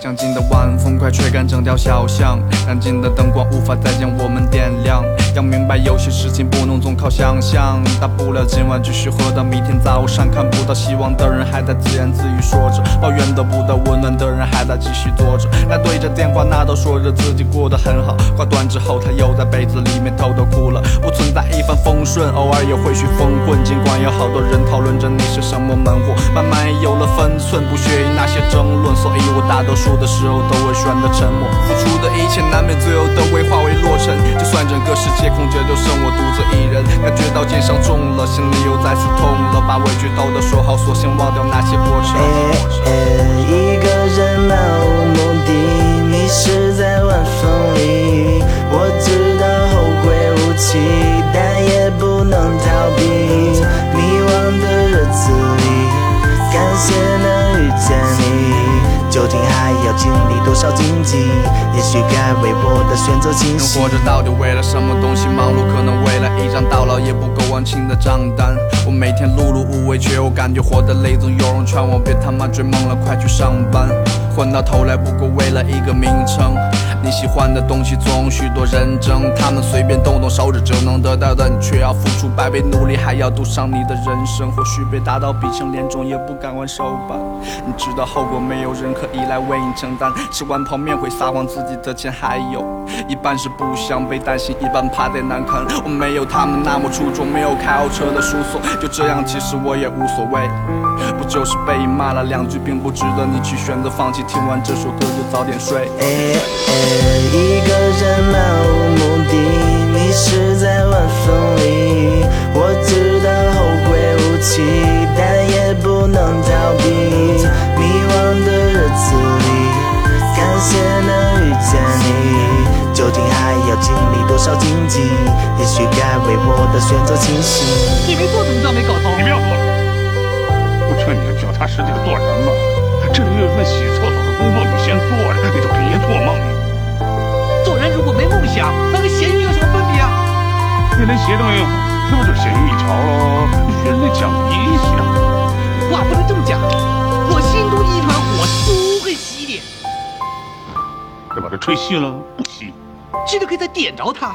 将近的晚风快吹干整条小巷，干净的灯光无法再将我们点亮。要明白有些事情不能总靠想象，大不了今晚继续喝到明天早上。看不到希望的人还在自言自语说着，抱怨得不到温暖的人还在继续坐着。那对着电话那头说着自己过得很好，挂断之后他又在被子里面偷偷哭了。不存在顺，偶尔也会去疯混。尽管有好多人讨论着你是什么门户，慢慢也有了分寸，不屑于那些争论，所以我大多数的时候都会选择沉默。付出的一切难免最后都会化为落尘，就算整个世界空着，就剩我独自一人。感觉到肩上重了，心里又再次痛了，把委屈偷偷说好，索性忘掉那些过程。一个人漫无目的，要经历多少荆棘？也许该为我的选择清晰。活着到底为了什么东西？忙碌可能为了一张到老也不够还清的账单。我每天碌碌无为，却又感觉活得累。总有人劝我别他妈追梦了，快去上班。混到头来不过为了一个名称。你喜欢的东西总许多人争，他们随便动动手指就能得到的，你却要付出百倍努力，还要赌上你的人生。或许被打到鼻青脸肿也不敢还手吧。你知道后果，没有人可以来为你承担。吃完泡面会撒谎，自己的钱还有一半是不想被担心，一半怕再难堪。我没有他们那么出众，没有开豪车的输送，就这样，其实我也无所谓。不就是被骂了两句，并不值得你去选择放弃。听完这首歌就早点睡。一个人漫无目的，迷失在晚风里。我知道后会无期，但也不能逃避。迷惘的日子里，感谢能遇见你。究竟还要经历多少荆棘？也许该为我的选择清晰。你没做怎么知道没搞头？你不要做，我劝你脚踏实地的做人嘛。这里有一份洗厕所的工作，你先做着，连鞋都没有，这不就咸鱼一条喽？学人家讲理想，话不能这么讲。我心中一团火，不会熄的。要把它吹熄了，不熄。熄了可以再点着它。